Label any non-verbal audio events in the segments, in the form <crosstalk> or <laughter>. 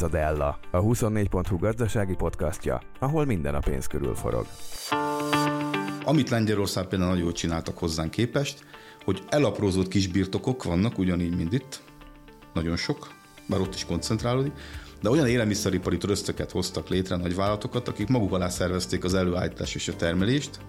Ez a Della, a 24.hu gazdasági podcastja, ahol minden a pénz körül forog. Amit Lengyelország például nagyon jól csináltak hozzánk képest, hogy elaprózott kis birtokok vannak, ugyanígy, mint itt, nagyon sok, bár ott is koncentrálódik, de olyan élelmiszeripari trösztöket hoztak létre nagy vállalatokat, akik maguk alá szervezték az előállítást és a termelést,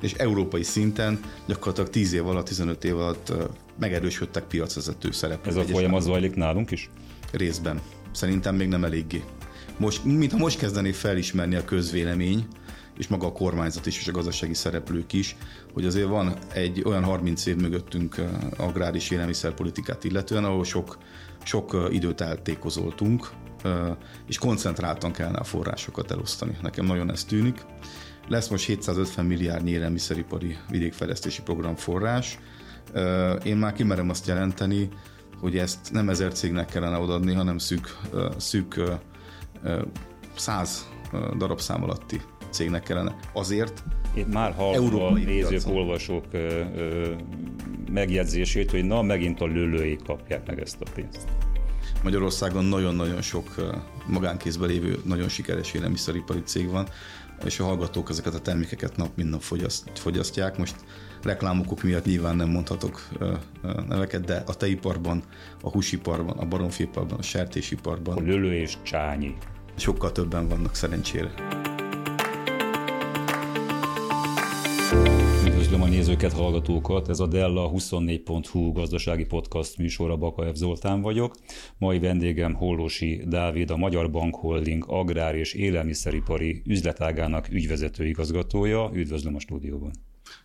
és európai szinten gyakorlatilag 10 év alatt, 15 év alatt megerősödtek piacvezető szereplők. Ez a folyamat zajlik nálunk is? Részben. Szerintem még nem eléggé. Most, mintha most kezdenék felismerni a közvélemény, és maga a kormányzat is, és a gazdasági szereplők is, hogy azért van egy olyan 30 év mögöttünk agrár és élelmiszerpolitikát illetően, ahol sok, sok időt eltékozoltunk, és koncentráltan kellene a forrásokat elosztani. Nekem nagyon ez tűnik. Lesz most 750 milliárd élelmiszeripari vidékfejlesztési program forrás. Én már kimerem azt jelenteni, hogy ezt nem ezer cégnek kellene odaadni, hanem szűk, szűk 100 darabszám alatti cégnek kellene. Azért Én már hallom a nézők, piacon. olvasók ö, ö, megjegyzését, hogy na, megint a lőlőik kapják meg ezt a pénzt. Magyarországon nagyon-nagyon sok magánkézben lévő, nagyon sikeres élelmiszeripari cég van, és a hallgatók ezeket a termékeket nap mint nap fogyaszt, fogyasztják. Most reklámokok miatt nyilván nem mondhatok neveket, de a tejiparban, a húsiparban, a baromfiparban, a sertésiparban. A lölő és csányi. Sokkal többen vannak szerencsére. A nézőket, hallgatókat! Ez a Della 24.hu gazdasági podcast műsora Baka F. Zoltán vagyok. Mai vendégem Hollósi Dávid, a Magyar Bank Holding agrár és élelmiszeripari üzletágának ügyvezető igazgatója. Üdvözlöm a stúdióban!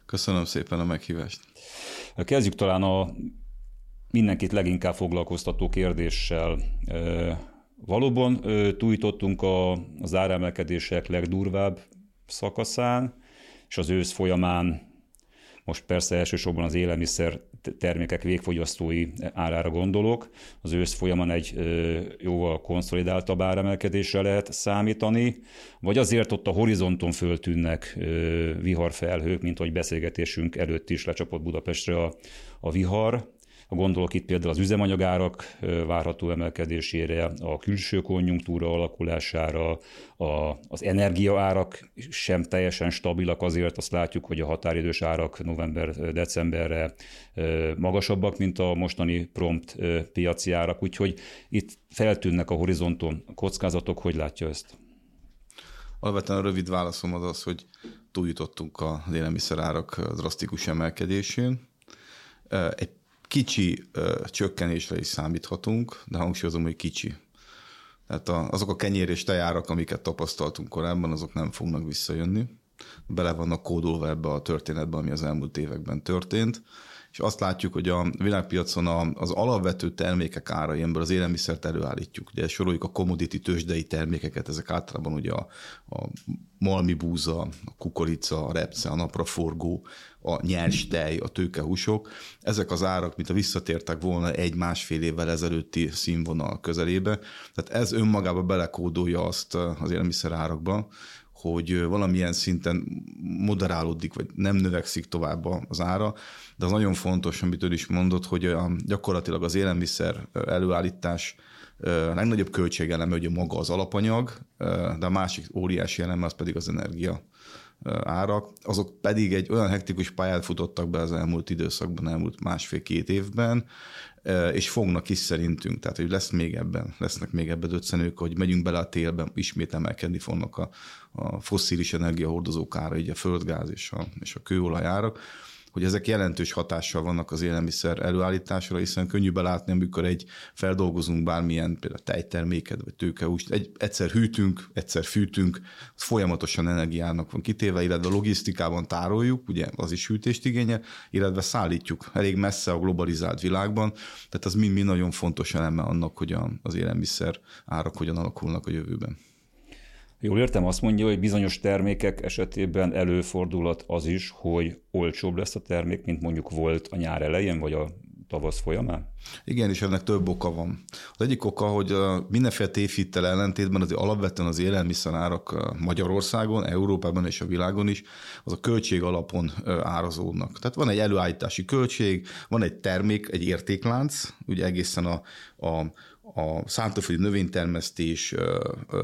Köszönöm szépen a meghívást! Kezdjük talán a mindenkit leginkább foglalkoztató kérdéssel. Valóban tújtottunk az áremelkedések legdurvább szakaszán, és az ősz folyamán most persze elsősorban az élelmiszer termékek végfogyasztói árára gondolok. Az ősz folyamán egy jóval konszolidáltabb áremelkedésre lehet számítani, vagy azért ott a horizonton föltűnnek viharfelhők, mint hogy beszélgetésünk előtt is lecsapott Budapestre a, a vihar, Gondolok itt például az üzemanyagárak várható emelkedésére, a külső konjunktúra alakulására, a, az energiaárak sem teljesen stabilak, azért azt látjuk, hogy a határidős árak november-decemberre magasabbak, mint a mostani prompt piaci árak, úgyhogy itt feltűnnek a horizonton kockázatok, hogy látja ezt? Alapvetően a rövid válaszom az az, hogy túljutottunk az élelmiszerárak drasztikus emelkedésén. Egy kicsi ö, csökkenésre is számíthatunk, de hangsúlyozom, hogy kicsi. Tehát a, azok a kenyér és tejárak, amiket tapasztaltunk korábban, azok nem fognak visszajönni. Bele vannak kódolva ebbe a történetbe, ami az elmúlt években történt és azt látjuk, hogy a világpiacon az alapvető termékek ára, ilyenből az élelmiszert előállítjuk. Ugye soroljuk a commodity tőzsdei termékeket, ezek általában ugye a, a malmi búza, a kukorica, a repce, a napraforgó, a nyers tej, a tőkehúsok. Ezek az árak, mint a visszatértek volna egy-másfél évvel ezelőtti színvonal közelébe. Tehát ez önmagába belekódolja azt az élelmiszer árakba, hogy valamilyen szinten moderálódik, vagy nem növekszik tovább az ára, de az nagyon fontos, amit ön is mondott, hogy a, gyakorlatilag az élelmiszer előállítás a legnagyobb költségeleme ugye maga az alapanyag, de a másik óriási eleme az pedig az energia árak, azok pedig egy olyan hektikus pályát futottak be az elmúlt időszakban, elmúlt másfél-két évben, és fognak is szerintünk, tehát hogy lesz még ebben, lesznek még ebben döccenők, hogy megyünk bele a télben, ismét emelkedni fognak a, a fosszilis energiahordozók ára, így a földgáz és a, és a kőolaj árak hogy ezek jelentős hatással vannak az élelmiszer előállításra, hiszen könnyű belátni, amikor egy feldolgozunk bármilyen például tejterméket, vagy tőkehúst, egy, egyszer hűtünk, egyszer fűtünk, az folyamatosan energiának van kitéve, illetve logisztikában tároljuk, ugye az is hűtést igénye, illetve szállítjuk elég messze a globalizált világban, tehát az mind-mind nagyon fontos eleme annak, hogy az élelmiszer árak hogyan alakulnak a jövőben. Jól értem, azt mondja, hogy bizonyos termékek esetében előfordulhat az is, hogy olcsóbb lesz a termék, mint mondjuk volt a nyár elején, vagy a tavasz folyamán? Igen, és ennek több oka van. Az egyik oka, hogy mindenféle tévhittel ellentétben az alapvetően az élelmiszerárak Magyarországon, Európában és a világon is, az a költség alapon árazódnak. Tehát van egy előállítási költség, van egy termék, egy értéklánc, ugye egészen a, a a szántóföldi növénytermesztés,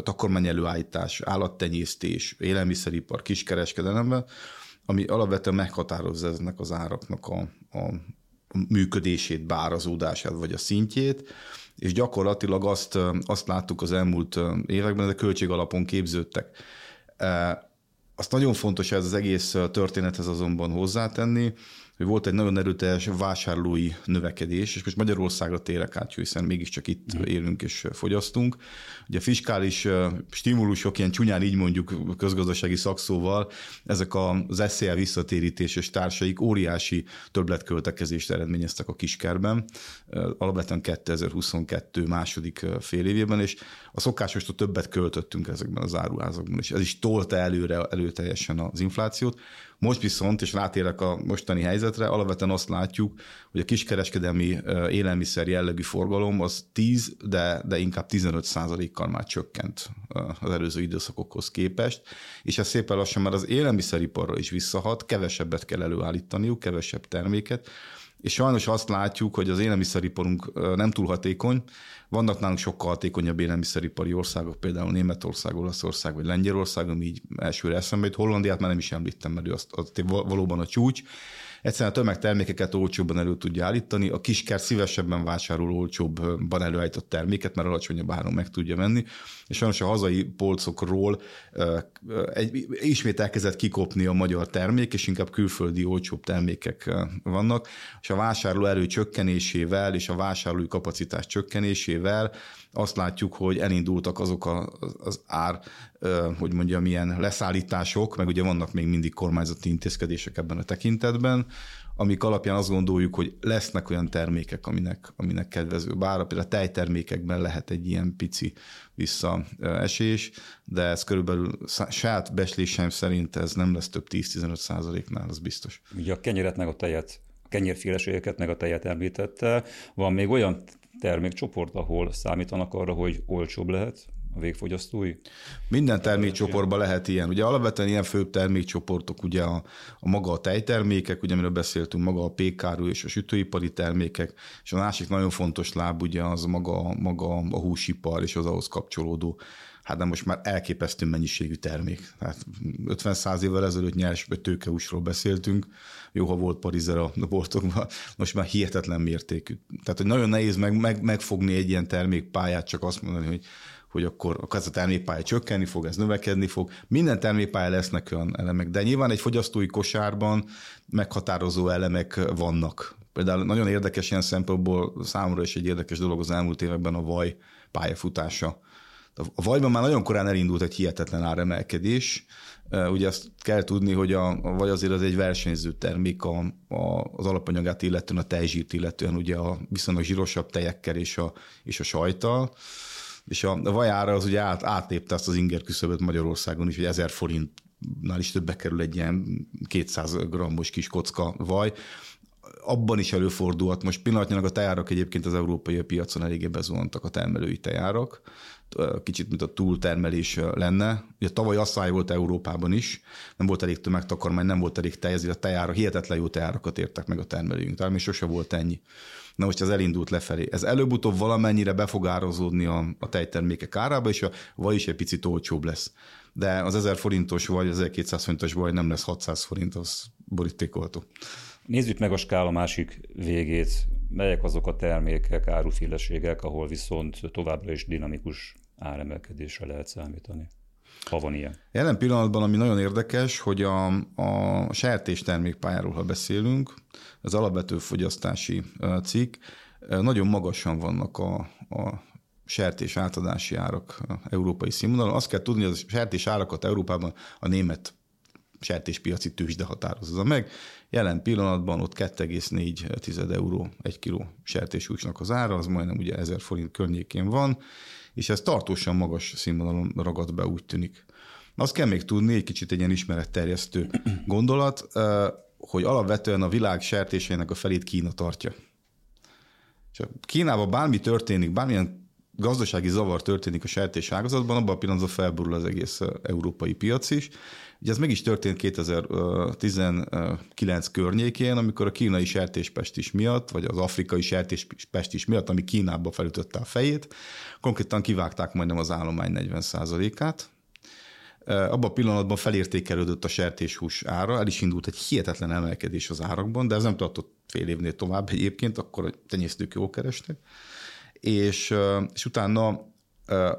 takarmányelőállítás, állattenyésztés, élelmiszeripar, kiskereskedelemben, ami alapvetően meghatározza eznek az áraknak a, a működését, bárazódását vagy a szintjét, és gyakorlatilag azt, azt láttuk az elmúlt években, de költség alapon képződtek. Azt nagyon fontos ez az egész történethez azonban hozzátenni, hogy volt egy nagyon erőteljes vásárlói növekedés, és most Magyarországra térek át, hiszen mégiscsak itt mm. élünk és fogyasztunk. Ugye a fiskális stimulusok, ilyen csúnyán így mondjuk közgazdasági szakszóval, ezek az SZL visszatérítés és társaik óriási többletköltekezést eredményeztek a kiskerben, alapvetően 2022 második fél évében, és a szokásostól többet költöttünk ezekben az áruházakban, és ez is tolta előre előteljesen az inflációt. Most viszont, és rátérek a mostani helyzetre, alapvetően azt látjuk, hogy a kiskereskedelmi élelmiszer jellegű forgalom az 10, de, de inkább 15 százalékkal már csökkent az előző időszakokhoz képest, és ez szépen lassan már az élelmiszeriparra is visszahat, kevesebbet kell előállítaniuk, kevesebb terméket, és sajnos azt látjuk, hogy az élelmiszeriparunk nem túl hatékony, vannak nálunk sokkal hatékonyabb élelmiszeripari országok, például Németország, Olaszország vagy Lengyelország, ami így elsőre eszembe jut. Hollandiát már nem is említem, mert ő azt, azt valóban a csúcs. Egyszerűen a tömegtermékeket olcsóbban elő tudja állítani, a kiskert szívesebben vásárol olcsóbban előállított terméket, mert alacsonyabb áron meg tudja venni, és sajnos a hazai polcokról egy, ismét elkezdett kikopni a magyar termék, és inkább külföldi olcsóbb termékek vannak, és a vásárló erő csökkenésével és a vásárlói kapacitás csökkenésével azt látjuk, hogy elindultak azok a, az ár, hogy mondjam, milyen leszállítások, meg ugye vannak még mindig kormányzati intézkedések ebben a tekintetben, amik alapján azt gondoljuk, hogy lesznek olyan termékek, aminek, aminek kedvező. Bár például a tejtermékekben lehet egy ilyen pici visszaesés, de ez körülbelül saját beslésem szerint ez nem lesz több 10-15 százaléknál, az biztos. Ugye a kenyeret meg a tejet a kenyérféleségeket meg a tejet említette. Van még olyan termékcsoport, ahol számítanak arra, hogy olcsóbb lehet a végfogyasztói? Minden termékcsoportban lehet ilyen. Ugye alapvetően ilyen főbb termékcsoportok, ugye a, a maga a tejtermékek, ugye amiről beszéltünk, maga a pékáru és a sütőipari termékek, és a másik nagyon fontos láb ugye az maga, maga a húsipar és az ahhoz kapcsolódó hát de most már elképesztő mennyiségű termék. Tehát 50-100 évvel ezelőtt nyers tőkehúsról beszéltünk, jó, ha volt parizer a boltokban, most már hihetetlen mértékű. Tehát, hogy nagyon nehéz meg, meg, megfogni egy ilyen termékpályát, csak azt mondani, hogy hogy akkor ez a termékpálya csökkenni fog, ez növekedni fog. Minden termékpálya lesznek olyan elemek, de nyilván egy fogyasztói kosárban meghatározó elemek vannak. Például nagyon érdekes ilyen szempontból számomra is egy érdekes dolog az elmúlt években a vaj pályafutása. A vajban már nagyon korán elindult egy hihetetlen áremelkedés. Ugye azt kell tudni, hogy a, a vaj azért az egy versenyző termék a, a, az alapanyagát illetően, a tejzsírt illetően, ugye a viszonylag zsírosabb tejekkel és a, és a sajttal. És a, a vajára az ugye át, átlépte azt az inger küszöböt Magyarországon is, hogy 1000 forintnál is többbe kerül egy ilyen 200 grammos kis kocka vaj abban is előfordulhat. Most pillanatnyilag a tejárak egyébként az európai piacon eléggé bezuhantak a termelői tejárak kicsit, mint a túltermelés lenne. Ugye tavaly asszály volt Európában is, nem volt elég tömegtakarmány, nem volt elég tej, ezért a tejára, hihetetlen jó tejárakat értek meg a termelőink. Talán még sose volt ennyi. Na most ez elindult lefelé. Ez előbb-utóbb valamennyire be fog árazódni a, a tejtermékek árába, és a vaj is egy picit olcsóbb lesz. De az 1000 forintos vagy, az 1200 forintos vagy nem lesz 600 forint, az borítékolható. Nézzük meg a skála másik végét. Melyek azok a termékek, áruféleségek, ahol viszont továbbra is dinamikus áremelkedésre lehet számítani? Ha van ilyen. Jelen pillanatban, ami nagyon érdekes, hogy a, a sertés termékpályáról, ha beszélünk, az alapvető fogyasztási cikk, nagyon magasan vannak a, a sertés átadási árak európai színvonalon. Azt kell tudni, hogy a sertés árakat Európában a német sertéspiaci tőzsde határozza meg. Jelen pillanatban ott 2,4 euró egy kiló sertéshúsnak az ára, az majdnem ugye 1000 forint környékén van, és ez tartósan magas színvonalon ragad be, úgy tűnik. Azt kell még tudni, egy kicsit egy ilyen ismeretterjesztő <clears throat> gondolat, hogy alapvetően a világ sertéseinek a felét Kína tartja. És Kínában bármi történik, bármilyen gazdasági zavar történik a sertés ágazatban, abban a pillanatban felborul az egész európai piac is. Ugye ez meg is történt 2019 környékén, amikor a kínai sertéspest miatt, vagy az afrikai sertéspest miatt, ami Kínába felütötte a fejét, konkrétan kivágták majdnem az állomány 40%-át, abban a pillanatban felértékelődött a sertéshús ára, el is indult egy hihetetlen emelkedés az árakban, de ez nem tartott fél évnél tovább egyébként, akkor a tenyésztők jól kerestek. És, és utána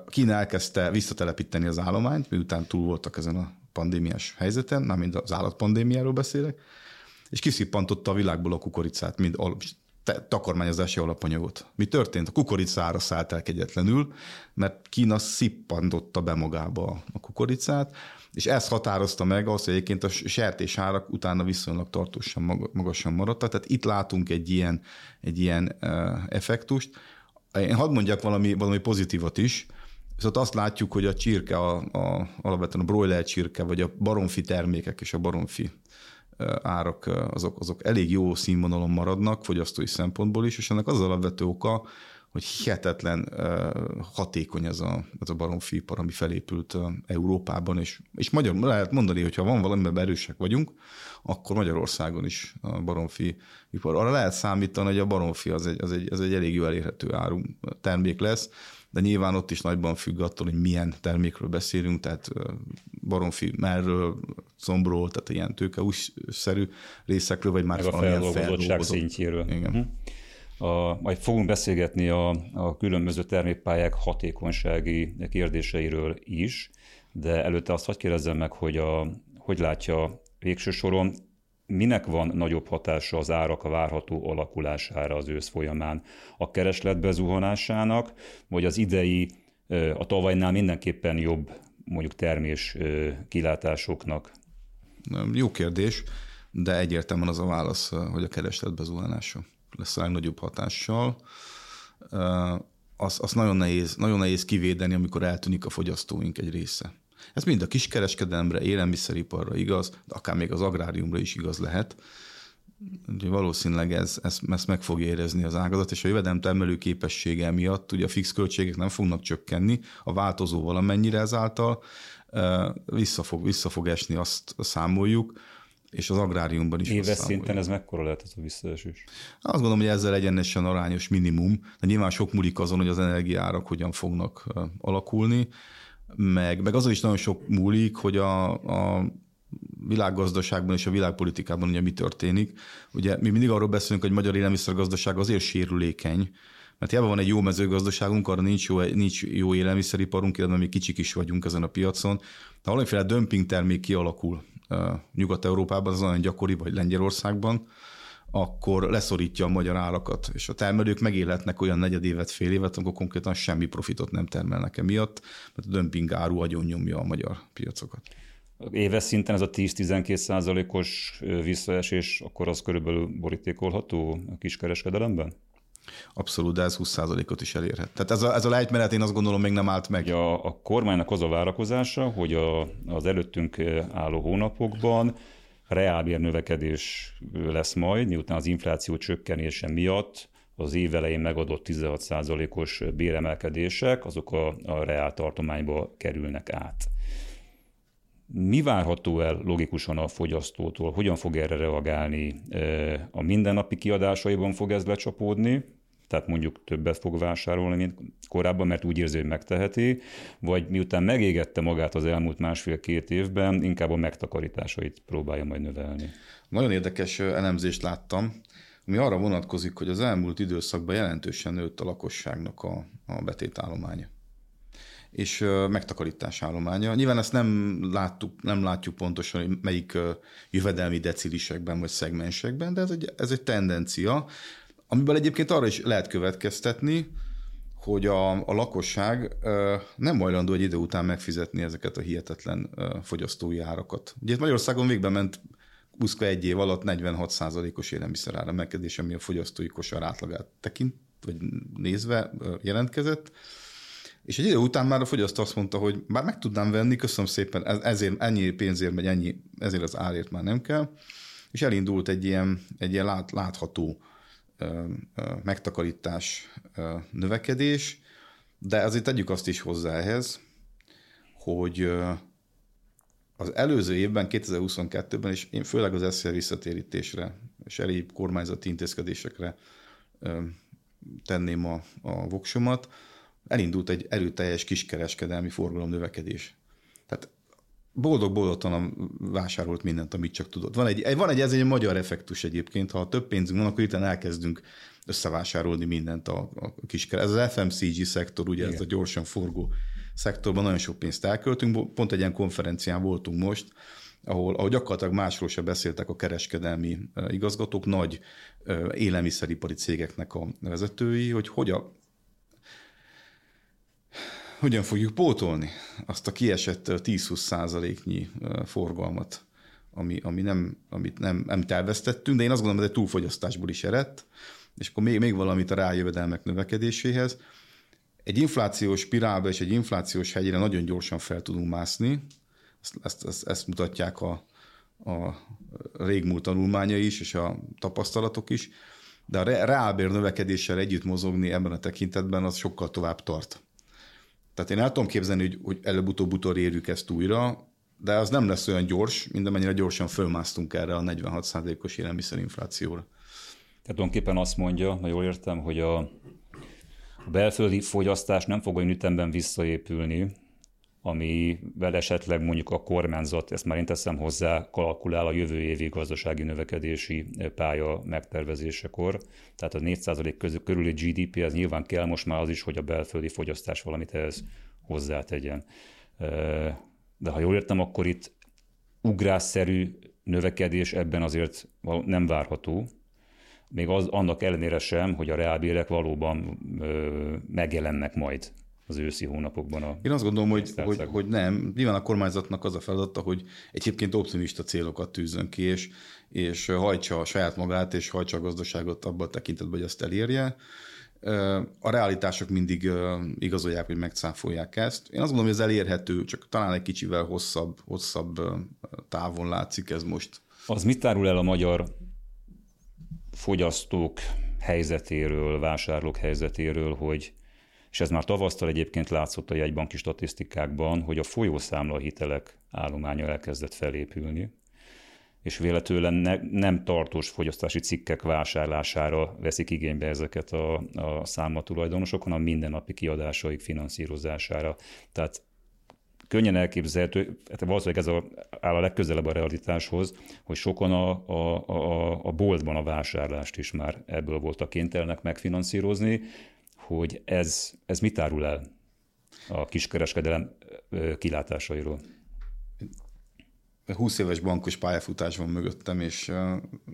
Kína elkezdte visszatelepíteni az állományt, miután túl voltak ezen a pandémiás helyzeten, nem mind az állatpandémiáról beszélek, és kiszippantotta a világból a kukoricát, mint takarmányozási alapanyagot. Mi történt? A kukoricára szállt el kegyetlenül, mert Kína szippantotta be magába a kukoricát, és ez határozta meg azt, hogy egyébként a sertés árak utána viszonylag tartósan magasan maradtak. Tehát itt látunk egy ilyen, egy ilyen effektust. Én hadd mondjak valami, valami pozitívat is. Viszont azt látjuk, hogy a csirke, a, a, alapvetően a broiler csirke, vagy a baromfi termékek és a baromfi árak azok, azok elég jó színvonalon maradnak fogyasztói szempontból is, és ennek az alapvető oka, hogy hihetetlen hatékony ez a, ez a baromfipar, ami felépült Európában, és, és magyar, lehet mondani, hogy ha van valamiben erősek vagyunk, akkor Magyarországon is a baromfi ipar. Arra lehet számítani, hogy a baromfi az egy, az egy, az egy elég jó elérhető áru termék lesz, de nyilván ott is nagyban függ attól, hogy milyen termékről beszélünk, tehát baromfi merről, combról, tehát ilyen tőkeúszerű részekről, vagy már Meg a feldolgozottság szintjéről. Igen. Uh-huh. A, majd fogunk beszélgetni a, a különböző termékpályák hatékonysági kérdéseiről is, de előtte azt hagyj kérdezzem meg, hogy a, hogy látja végső soron minek van nagyobb hatása az árak a várható alakulására az ősz folyamán? A kereslet bezuhanásának, vagy az idei, a tavalynál mindenképpen jobb mondjuk termés kilátásoknak? Jó kérdés, de egyértelműen az a válasz, hogy a kereslet bezuhanása lesz a legnagyobb hatással. Azt az nagyon, nehéz, nagyon nehéz kivédeni, amikor eltűnik a fogyasztóink egy része. Ez mind a kiskereskedelemre, élelmiszeriparra igaz, de akár még az agráriumra is igaz lehet. Ugye valószínűleg ez, ez, ezt meg fogja érezni az ágazat, és a jövedelem termelő képessége miatt ugye a fix költségek nem fognak csökkenni, a változó valamennyire ezáltal vissza fog, vissza fog esni, azt számoljuk, és az agráriumban is. Éves szinten ez mekkora lehet ez a visszaesés? Azt gondolom, hogy ezzel egyenesen arányos minimum, de nyilván sok múlik azon, hogy az energiárak hogyan fognak alakulni meg, meg azon is nagyon sok múlik, hogy a, a világgazdaságban és a világpolitikában ugye mi történik. Ugye mi mindig arról beszélünk, hogy magyar élelmiszergazdaság azért sérülékeny, mert hiába van egy jó mezőgazdaságunk, arra nincs jó, nincs jó élelmiszeriparunk, illetve mi kicsik is vagyunk ezen a piacon. Ha valamiféle dömping termék kialakul Nyugat-Európában, az nagyon gyakori, vagy Lengyelországban, akkor leszorítja a magyar árakat, és a termelők megélhetnek olyan negyedévet, fél évet, amikor konkrétan semmi profitot nem termelnek emiatt, mert a dömping áru agyon nyomja a magyar piacokat. Éves szinten ez a 10-12 százalékos visszaesés, akkor az körülbelül borítékolható a kiskereskedelemben? Abszolút, de ez 20 ot is elérhet. Tehát ez a, ez a lejtmenet én azt gondolom még nem állt meg. A, a kormánynak az a várakozása, hogy a, az előttünk álló hónapokban reálbér növekedés lesz majd, miután az infláció csökkenése miatt az év elején megadott 16%-os béremelkedések, azok a, a reál tartományba kerülnek át. Mi várható el logikusan a fogyasztótól? Hogyan fog erre reagálni? A mindennapi kiadásaiban fog ez lecsapódni? Tehát mondjuk többet fog vásárolni, mint korábban, mert úgy érzi, hogy megteheti, vagy miután megégette magát az elmúlt másfél-két évben, inkább a megtakarításait próbálja majd növelni. Nagyon érdekes elemzést láttam, ami arra vonatkozik, hogy az elmúlt időszakban jelentősen nőtt a lakosságnak a, a betétállománya és megtakarítás állománya. Nyilván ezt nem, láttuk, nem látjuk pontosan, hogy melyik jövedelmi decilisekben vagy szegmensekben, de ez egy, ez egy tendencia. Amiből egyébként arra is lehet következtetni, hogy a, a lakosság nem hajlandó egy idő után megfizetni ezeket a hihetetlen fogyasztói árakat. Ugye itt Magyarországon végbe ment buszka egy év alatt 46%-os élelmiszer emelkedés, ami a fogyasztói kosar átlagát tekint, vagy nézve jelentkezett. És egy idő után már a fogyasztó azt mondta, hogy már meg tudnám venni, köszönöm szépen, ezért ennyi pénzért, vagy ennyi, ezért az árért már nem kell. És elindult egy ilyen, egy ilyen lát, látható megtakarítás, növekedés, De azért tegyük azt is hozzá ehhez, hogy az előző évben, 2022-ben, és én főleg az SZL visszatérítésre és egyéb kormányzati intézkedésekre tenném a, a voksomat, elindult egy erőteljes kiskereskedelmi forgalom növekedés. Boldog-boldogtalan vásárolt mindent, amit csak tudott. Van egy, van egy, ez egy magyar effektus egyébként, ha több pénzünk van, akkor itt elkezdünk összevásárolni mindent a, a kiskereskedelmi. Ez az FMCG szektor, ugye Igen. ez a gyorsan forgó szektorban nagyon sok pénzt elköltünk. Pont egy ilyen konferencián voltunk most, ahol, ahol gyakorlatilag másról sem beszéltek a kereskedelmi igazgatók, nagy élelmiszeripari cégeknek a vezetői, hogy hogy a, hogyan fogjuk pótolni azt a kiesett 10-20 százaléknyi forgalmat, ami, ami nem, amit nem, nem elvesztettünk, de én azt gondolom, hogy egy túlfogyasztásból is eredt, és akkor még, még valamit a rájövedelmek növekedéséhez. Egy inflációs spirálba és egy inflációs hegyre nagyon gyorsan fel tudunk mászni, ezt, ezt, ezt, ezt mutatják a, a régmúlt tanulmányai is, és a tapasztalatok is, de a reálbér növekedéssel együtt mozogni ebben a tekintetben az sokkal tovább tart. Tehát én el tudom képzelni, hogy, hogy előbb-utóbb utolérjük ezt újra, de az nem lesz olyan gyors, mint amennyire gyorsan fölmásztunk erre a 46%-os élelmiszerinflációra. Tehát tulajdonképpen azt mondja, ha jól értem, hogy a, a belföldi fogyasztás nem fog olyan ütemben visszaépülni, amivel esetleg mondjuk a kormányzat, ezt már én teszem hozzá, kalkulál a jövő évi gazdasági növekedési pálya megtervezésekor. Tehát a 4% közül körüli GDP, ez nyilván kell most már az is, hogy a belföldi fogyasztás valamit ehhez hozzátegyen. De ha jól értem, akkor itt ugrásszerű növekedés ebben azért nem várható, még az, annak ellenére sem, hogy a reálbérek valóban ö, megjelennek majd az őszi hónapokban. A Én azt gondolom, hogy, hogy, hogy nem. Nyilván a kormányzatnak az a feladata, hogy egyébként optimista célokat tűzön ki, és, és hajtsa a saját magát, és hajtsa a gazdaságot abban a tekintetben, hogy ezt elérje. A realitások mindig igazolják, hogy megcáfolják ezt. Én azt gondolom, hogy ez elérhető, csak talán egy kicsivel hosszabb, hosszabb távon látszik ez most. Az mit árul el a magyar fogyasztók helyzetéről, vásárlók helyzetéről, hogy és ez már tavasztal egyébként látszott a jegybanki statisztikákban, hogy a folyószámla hitelek állománya elkezdett felépülni, és véletően ne, nem tartós fogyasztási cikkek vásárlására veszik igénybe ezeket a, a számlatulajdonosok, hanem mindennapi kiadásaik finanszírozására. Tehát könnyen elképzelhető, hát valószínűleg ez a, áll a legközelebb a realitáshoz, hogy sokan a, a, a, a boltban a vásárlást is már ebből voltak kénytelenek megfinanszírozni, hogy ez, ez mit árul el a kiskereskedelem kilátásairól? 20 éves bankos pályafutás van mögöttem, és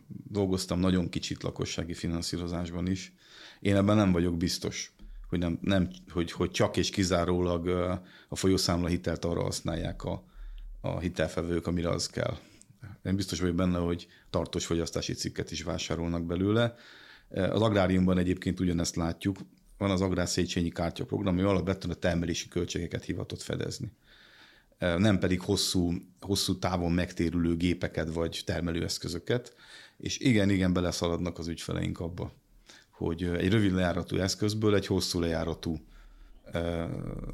dolgoztam nagyon kicsit lakossági finanszírozásban is. Én ebben nem vagyok biztos, hogy, nem, nem, hogy, hogy csak és kizárólag a folyószámla hitelt arra használják a, a hitelfevők, amire az kell. Én biztos vagyok benne, hogy tartós fogyasztási cikket is vásárolnak belőle. Az agráriumban egyébként ugyanezt látjuk van az Agrár Széchenyi Kártya program, ami alapvetően a termelési költségeket hivatott fedezni. Nem pedig hosszú, hosszú távon megtérülő gépeket vagy termelőeszközöket. És igen, igen, beleszaladnak az ügyfeleink abba, hogy egy rövid lejáratú eszközből egy hosszú lejáratú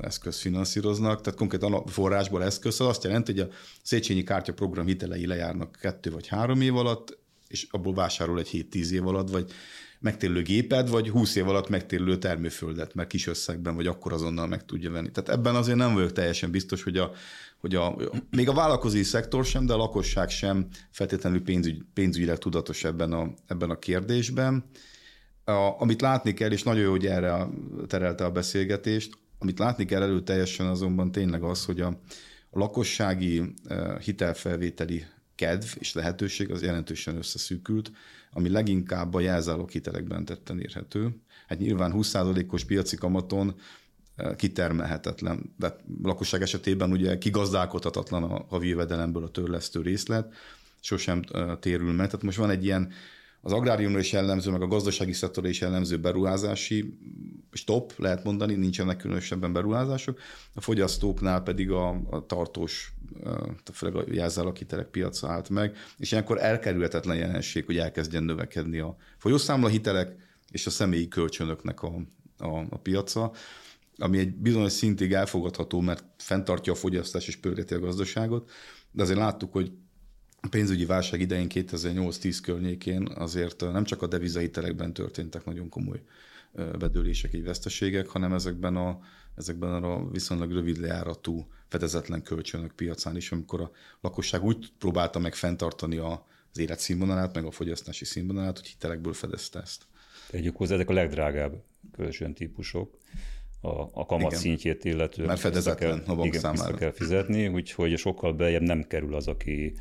eszköz finanszíroznak, tehát konkrétan a forrásból eszköz, az azt jelenti, hogy a Széchenyi Kártya program hitelei lejárnak kettő vagy három év alatt, és abból vásárol egy 7-10 év alatt, vagy megtérülő géped, vagy 20 év alatt megtérülő termőföldet, mert kis összegben, vagy akkor azonnal meg tudja venni. Tehát ebben azért nem vagyok teljesen biztos, hogy a, hogy a, még a vállalkozói szektor sem, de a lakosság sem feltétlenül pénzügy, pénzügyileg tudatos ebben a, ebben a kérdésben. A, amit látni kell, és nagyon jó, hogy erre terelte a beszélgetést, amit látni kell előteljesen azonban tényleg az, hogy a, a lakossági uh, hitelfelvételi kedv és lehetőség az jelentősen összeszűkült ami leginkább a jelzálók hitelekben tetten érhető. Hát nyilván 20%-os piaci kamaton eh, kitermelhetetlen, de lakosság esetében ugye kigazdálkodhatatlan a havi jövedelemből a törlesztő részlet, sosem eh, térül meg. Tehát most van egy ilyen az agráriumra is jellemző, meg a gazdasági szektorra is jellemző beruházási stop, lehet mondani, nincsenek különösebben beruházások. A fogyasztóknál pedig a, a tartós, főleg a jelzálakitelek piaca állt meg, és ilyenkor elkerülhetetlen jelenség, hogy elkezdjen növekedni a folyószámla hitelek és a személyi kölcsönöknek a, a, a piaca. ami egy bizonyos szintig elfogadható, mert fenntartja a fogyasztás és pörgeti a gazdaságot, de azért láttuk, hogy a pénzügyi válság idején 2008-10 környékén azért nem csak a devizahitelekben történtek nagyon komoly bedőlések, így veszteségek, hanem ezekben a, ezekben a viszonylag rövid lejáratú fedezetlen kölcsönök piacán is, amikor a lakosság úgy próbálta meg fenntartani a, az életszínvonalát, meg a fogyasztási színvonalát, hogy hitelekből fedezte ezt. Tegyük hozzá, ezek a legdrágább kölcsöntípusok a, a kamat igen. szintjét illetően. Mert fedezetlen kell, a bank igen, számára. kell fizetni, úgyhogy sokkal beljebb nem kerül az, aki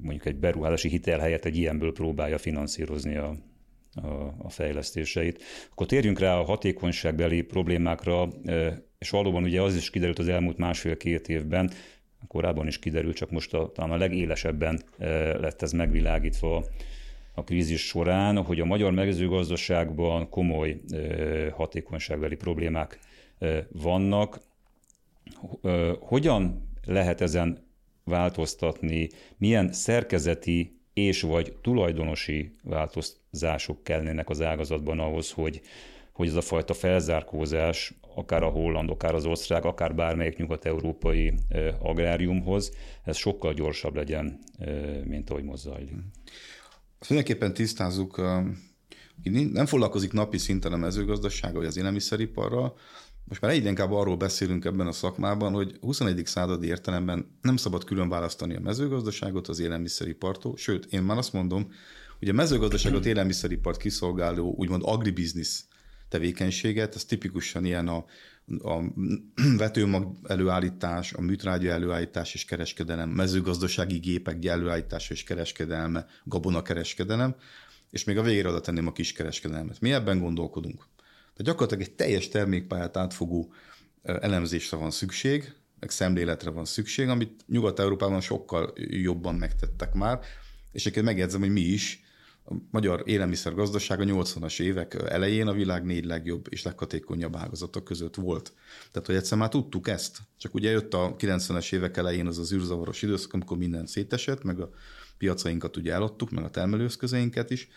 mondjuk egy beruházási hitel helyett egy ilyenből próbálja finanszírozni a, a, a fejlesztéseit. Akkor térjünk rá a hatékonyságbeli problémákra, e, és valóban ugye az is kiderült az elmúlt másfél-két évben, korábban is kiderült, csak most a, talán a legélesebben e, lett ez megvilágítva a krízis során, hogy a magyar mezőgazdaságban komoly e, hatékonyságbeli problémák vannak. Hogyan lehet ezen változtatni, milyen szerkezeti és vagy tulajdonosi változások kellene az ágazatban ahhoz, hogy, hogy ez a fajta felzárkózás, akár a holland, akár az osztrák, akár bármelyik nyugat-európai agráriumhoz, ez sokkal gyorsabb legyen, mint ahogy most zajlik. Mindenképpen tisztázzuk, nem foglalkozik napi szinten a mezőgazdasága vagy az élelmiszeriparral, most már egyre inkább arról beszélünk ebben a szakmában, hogy 21. századi értelemben nem szabad külön választani a mezőgazdaságot az élelmiszeripartól, sőt, én már azt mondom, hogy a mezőgazdaságot élelmiszeripart kiszolgáló úgymond agribiznisz tevékenységet, ez tipikusan ilyen a, a <clears throat> vetőmag előállítás, a műtrágya előállítás és kereskedelem, mezőgazdasági gépek előállítása és kereskedelme, gabonakereskedelem, és még a végére oda tenném a kiskereskedelmet. Mi ebben gondolkodunk? Tehát gyakorlatilag egy teljes termékpályát átfogó elemzésre van szükség, meg szemléletre van szükség, amit Nyugat-Európában sokkal jobban megtettek már, és egyébként megjegyzem, hogy mi is, a magyar élelmiszergazdaság a 80-as évek elején a világ négy legjobb és leghatékonyabb ágazatok között volt. Tehát, hogy egyszer már tudtuk ezt, csak ugye jött a 90-es évek elején az az űrzavaros időszak, amikor minden szétesett, meg a piacainkat ugye eladtuk, meg a termelőeszközeinket is,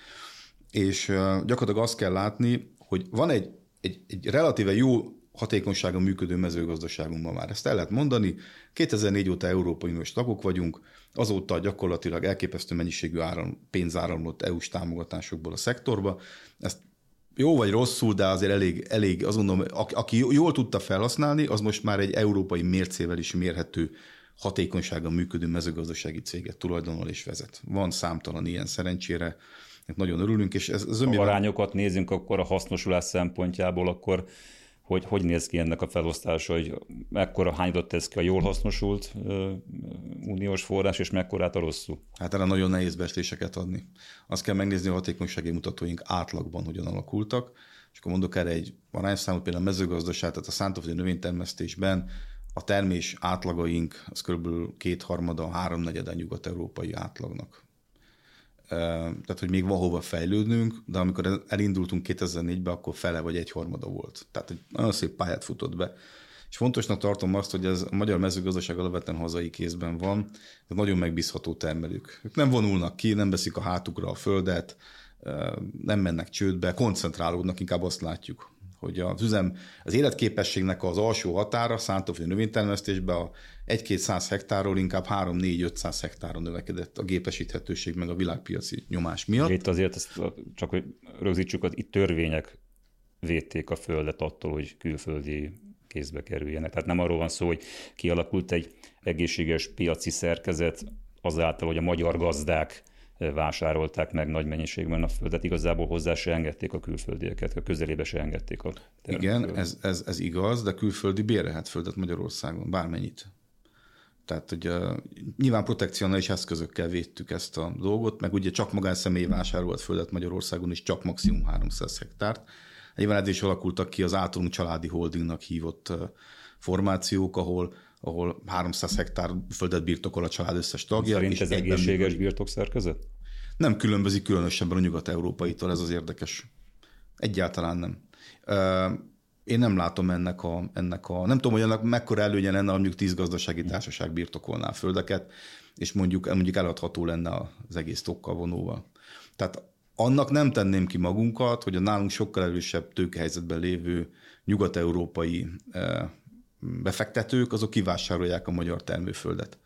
és gyakorlatilag azt kell látni, hogy van egy, egy, egy relatíve jó hatékonysága működő mezőgazdaságunkban már. Ezt el lehet mondani. 2004 óta Európai Uniós tagok vagyunk, azóta gyakorlatilag elképesztő mennyiségű áram, pénz áramlott EU-s támogatásokból a szektorba. Ezt jó vagy rosszul, de azért elég, elég azt mondom, aki jól tudta felhasználni, az most már egy európai mércével is mérhető hatékonysága működő mezőgazdasági céget tulajdonol és vezet. Van számtalan ilyen szerencsére nagyon örülünk, és ez, ez önmében... arányokat nézünk akkor a hasznosulás szempontjából, akkor hogy, hogy néz ki ennek a felosztása, hogy mekkora hányadot tesz ki a jól hasznosult uniós forrás, és mekkorát a rosszul? Hát erre nagyon nehéz bestéseket adni. Azt kell megnézni, a hatékonysági mutatóink átlagban hogyan alakultak, és akkor mondok erre egy arányszámot, például a mezőgazdaság, tehát a szántóföldi növénytermesztésben a termés átlagaink az kb. kétharmada, háromnegyede nyugat-európai átlagnak tehát hogy még van hova fejlődnünk, de amikor elindultunk 2004-ben, akkor fele vagy egyharmada volt. Tehát hogy nagyon szép pályát futott be. És fontosnak tartom azt, hogy ez a magyar mezőgazdaság alapvetően hazai kézben van, ez nagyon megbízható termelők. Ők nem vonulnak ki, nem veszik a hátukra a földet, nem mennek csődbe, koncentrálódnak, inkább azt látjuk, hogy az üzem, az életképességnek az alsó határa szántóföld növénytermesztésben a 1-200 hektárról inkább 3-4-500 hektára növekedett a gépesíthetőség meg a világpiaci nyomás miatt. Itt azért ezt csak hogy rögzítsük, az itt törvények védték a földet attól, hogy külföldi kézbe kerüljenek. Tehát nem arról van szó, hogy kialakult egy egészséges piaci szerkezet azáltal, hogy a magyar gazdák vásárolták meg nagy mennyiségben a földet, igazából hozzá se engedték a külföldieket, a közelébe se engedték a Igen, ez, ez, ez igaz, de külföldi bérelhet földet Magyarországon, bármennyit. Tehát ugye nyilván protekcionális eszközökkel védtük ezt a dolgot, meg ugye csak magánszemély vásárolt földet Magyarországon is csak maximum 300 hektárt. Nyilván ez is alakultak ki az általunk családi holdingnak hívott formációk, ahol ahol 300 hektár földet birtokol a család összes tagja. Szerint ez egészséges birtokszerkezet? Nem különbözik különösebben a nyugat-európaitól, ez az érdekes. Egyáltalán nem. Én nem látom ennek a, ennek a nem tudom, hogy ennek mekkora előnye lenne, mondjuk tíz gazdasági társaság birtokolná a földeket, és mondjuk, mondjuk eladható lenne az egész tokkal vonóval. Tehát annak nem tenném ki magunkat, hogy a nálunk sokkal erősebb tőkehelyzetben lévő nyugat-európai befektetők, azok kivásárolják a magyar termőföldet.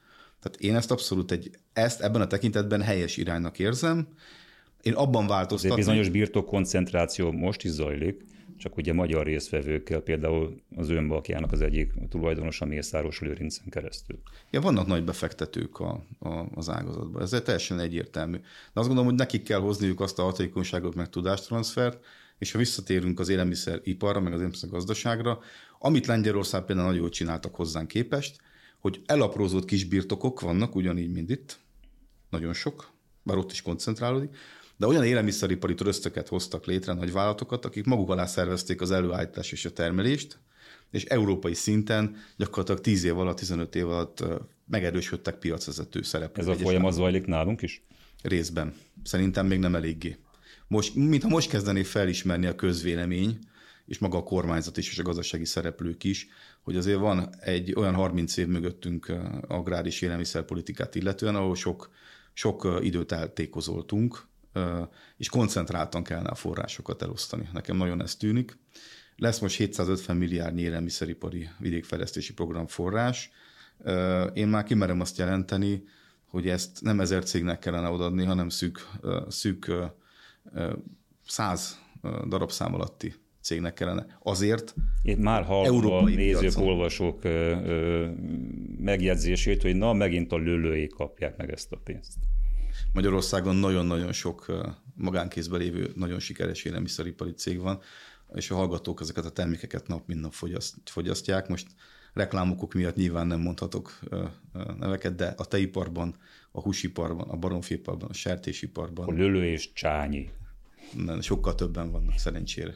Tehát én ezt abszolút egy, ezt ebben a tekintetben helyes iránynak érzem. Én abban változtatom. Egy bizonyos birtok koncentráció most is zajlik, csak ugye magyar részvevőkkel, például az önbalkjának az egyik tulajdonosa Mészáros Lőrincen keresztül. Ja, vannak nagy befektetők a, a, az ágazatban, ez teljesen egyértelmű. De azt gondolom, hogy nekik kell hozniuk azt a hatékonyságot, meg tudástranszfert, és ha visszatérünk az élelmiszeriparra, meg az élelmiszer gazdaságra, amit Lengyelország például nagyon jól csináltak hozzánk képest, hogy elaprózott kis birtokok vannak, ugyanígy, mint itt, nagyon sok, bár ott is koncentrálódik, de olyan élelmiszeripari trösztöket hoztak létre, nagy vállalatokat, akik maguk alá szervezték az előállítás és a termelést, és európai szinten gyakorlatilag 10 év alatt, 15 év alatt megerősödtek piacvezető szereplők. Ez a folyamat zajlik nálunk is? Részben. Szerintem még nem eléggé. Most, mintha most kezdené felismerni a közvélemény, és maga a kormányzat is, és a gazdasági szereplők is, hogy azért van egy olyan 30 év mögöttünk agrár és élelmiszerpolitikát illetően, ahol sok, sok időt eltékozoltunk, és koncentráltan kellene a forrásokat elosztani. Nekem nagyon ez tűnik. Lesz most 750 milliárd élelmiszeripari vidékfejlesztési program forrás. Én már kimerem azt jelenteni, hogy ezt nem ezer cégnek kellene odaadni, hanem szűk, szűk száz darabszám alatti cégnek kellene. Azért Én már hallom a nézők, piacon. olvasók ö, ö, megjegyzését, hogy na, megint a lőlőik kapják meg ezt a pénzt. Magyarországon nagyon-nagyon sok magánkézben lévő, nagyon sikeres élelmiszeripari cég van, és a hallgatók ezeket a termékeket nap mint nap fogyasztják. Most reklámokok miatt nyilván nem mondhatok neveket, de a tejiparban, a húsiparban, a baromfiparban, a sertésiparban. A lölő és csányi. Sokkal többen vannak szerencsére.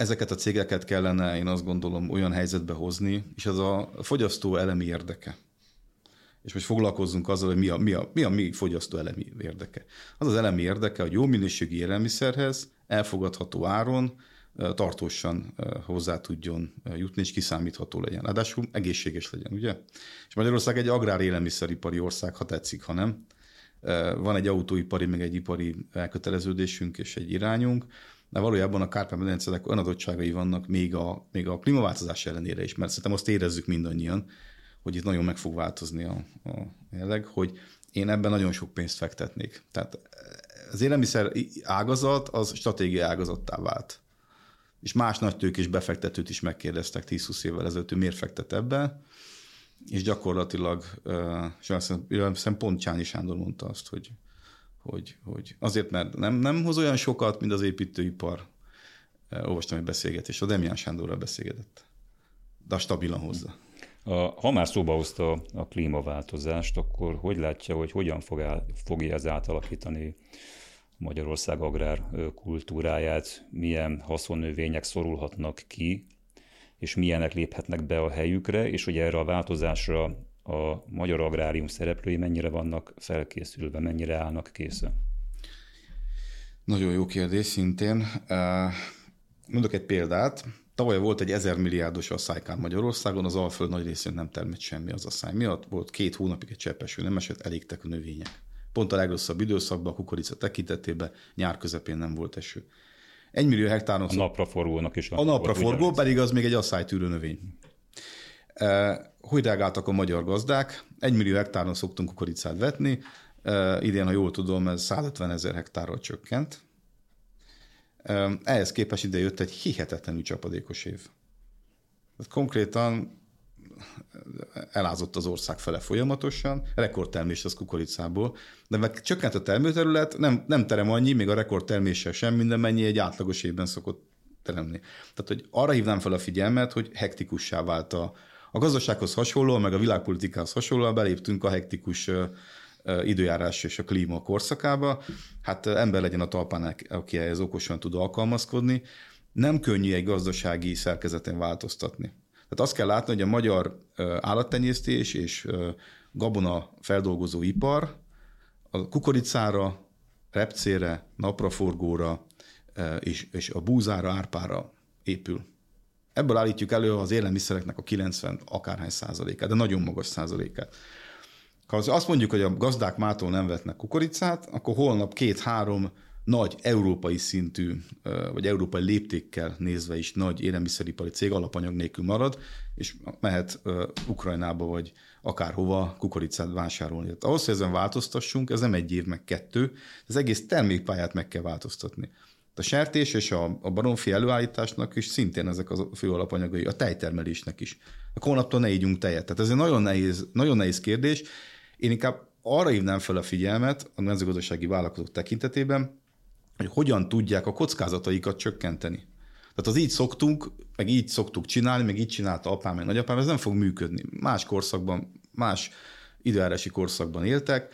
Ezeket a cégeket kellene, én azt gondolom, olyan helyzetbe hozni, és az a fogyasztó elemi érdeke. És most foglalkozzunk azzal, hogy mi a mi, a, mi, a mi fogyasztó elemi érdeke. Az az elemi érdeke, hogy jó minőségi élelmiszerhez elfogadható áron tartósan hozzá tudjon jutni, és kiszámítható legyen. Ráadásul egészséges legyen, ugye? És Magyarország egy agrár élelmiszeripari ország, ha tetszik, ha nem. Van egy autóipari, meg egy ipari elköteleződésünk és egy irányunk, de valójában a Kárpát-medencének olyan adottságai vannak még a, még a klímaváltozás ellenére is, mert szerintem azt érezzük mindannyian, hogy itt nagyon meg fog változni a, a jelleg, hogy én ebben nagyon sok pénzt fektetnék. Tehát az élelmiszer ágazat az stratégiai ágazattá vált. És más nagy tőkés befektetőt is megkérdeztek 10-20 évvel ezelőtt, hogy miért fektet ebbe, és gyakorlatilag, és azt hiszem pont Csányi Sándor mondta azt, hogy hogy, hogy azért, mert nem, nem hoz olyan sokat, mint az építőipar. Olvastam egy beszélgetést, a Demián Sándorral beszélgetett. De stabilan hozza. A, ha már szóba hozta a klímaváltozást, akkor hogy látja, hogy hogyan fog el, fogja ez átalakítani Magyarország agrár kultúráját, milyen haszonnövények szorulhatnak ki, és milyenek léphetnek be a helyükre, és hogy erre a változásra a magyar agrárium szereplői mennyire vannak felkészülve, mennyire állnak készen? Nagyon jó kérdés szintén. Mondok egy példát. Tavaly volt egy 1000 milliárdos asszálykán Magyarországon, az Alföld nagy részén nem termett semmi az asszály miatt. Volt két hónapig egy cseppeső, nem esett, elégtek a növények. Pont a legrosszabb időszakban, a kukorica tekintetében nyár közepén nem volt eső. Egy millió hektáron... A napraforgónak is. A napraforgó pedig az még egy asszálytűrő növény. Hogy reagáltak a magyar gazdák? Egy millió hektáron szoktunk kukoricát vetni, idén, ha jól tudom, ez 150 ezer hektárral csökkent. Ehhez képest ide jött egy hihetetlenül csapadékos év. Konkrétan elázott az ország fele folyamatosan, rekordtermés az kukoricából, de meg csökkent a termőterület, nem, nem terem annyi, még a rekordterméssel sem minden mennyi egy átlagos évben szokott teremni. Tehát, hogy arra hívnám fel a figyelmet, hogy hektikussá vált a, a gazdasághoz hasonlóan, meg a világpolitikához hasonlóan beléptünk a hektikus időjárás és a klíma korszakába. Hát ember legyen a talpán, aki ehhez okosan tud alkalmazkodni. Nem könnyű egy gazdasági szerkezeten változtatni. Tehát azt kell látni, hogy a magyar állattenyésztés és gabona feldolgozó ipar a kukoricára, repcére, napraforgóra és, és a búzára, árpára épül. Ebből állítjuk elő az élelmiszereknek a 90 akárhány százalékát, de nagyon magas százalékát. Ha azt mondjuk, hogy a gazdák mától nem vetnek kukoricát, akkor holnap két-három nagy európai szintű, vagy európai léptékkel nézve is nagy élelmiszeripari cég alapanyag nélkül marad, és mehet Ukrajnába, vagy akárhova kukoricát vásárolni. Tehát ahhoz, hogy ezen változtassunk, ez nem egy év, meg kettő, az egész termékpályát meg kell változtatni. A sertés és a, a baromfi előállításnak is szintén ezek a fő alapanyagai, a tejtermelésnek is. A hónaptól ne ígyunk tejet. Tehát ez egy nagyon nehéz, nagyon nehéz kérdés. Én inkább arra hívnám fel a figyelmet a mezőgazdasági vállalkozók tekintetében, hogy hogyan tudják a kockázataikat csökkenteni. Tehát az így szoktunk, meg így szoktuk csinálni, meg így csinálta apám, meg nagyapám, ez nem fog működni. Más korszakban, más időjárási korszakban éltek.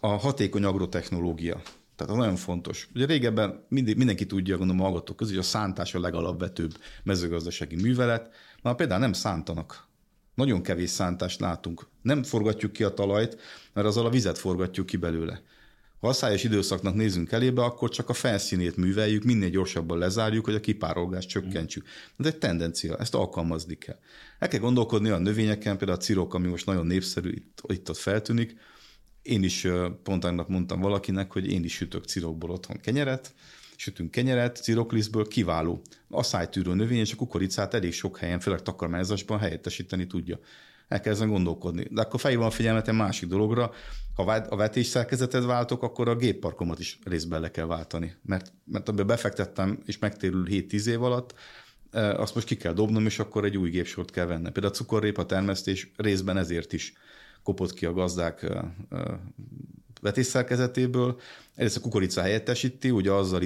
A hatékony agrotechnológia, tehát az nagyon fontos. Ugye régebben mindig, mindenki tudja, gondolom a hallgatók közül, hogy a szántás a legalapvetőbb mezőgazdasági művelet. Már például nem szántanak. Nagyon kevés szántást látunk. Nem forgatjuk ki a talajt, mert azzal a vizet forgatjuk ki belőle. Ha a szájas időszaknak nézünk elébe, akkor csak a felszínét műveljük, minél gyorsabban lezárjuk, hogy a kipárolgást csökkentsük. Ez egy tendencia, ezt alkalmazni kell. El kell gondolkodni a növényeken, például a cirok, ami most nagyon népszerű, itt, itt ott feltűnik. Én is pont annak mondtam valakinek, hogy én is sütök cirokból otthon kenyeret, sütünk kenyeret, ciroklisztből, kiváló. A szájtűrő növény és a kukoricát elég sok helyen, főleg takarmányzásban helyettesíteni tudja el kell ezen gondolkodni. De akkor felhívom a figyelmet egy másik dologra, ha a vetés szerkezetet váltok, akkor a gépparkomat is részben le kell váltani. Mert, mert abban befektettem, és megtérül 7-10 év alatt, azt most ki kell dobnom, és akkor egy új gépsort kell vennem. Például a cukorrépa termesztés részben ezért is kopott ki a gazdák vetésszerkezetéből. Egyrészt a kukorica helyettesíti, ugye azzal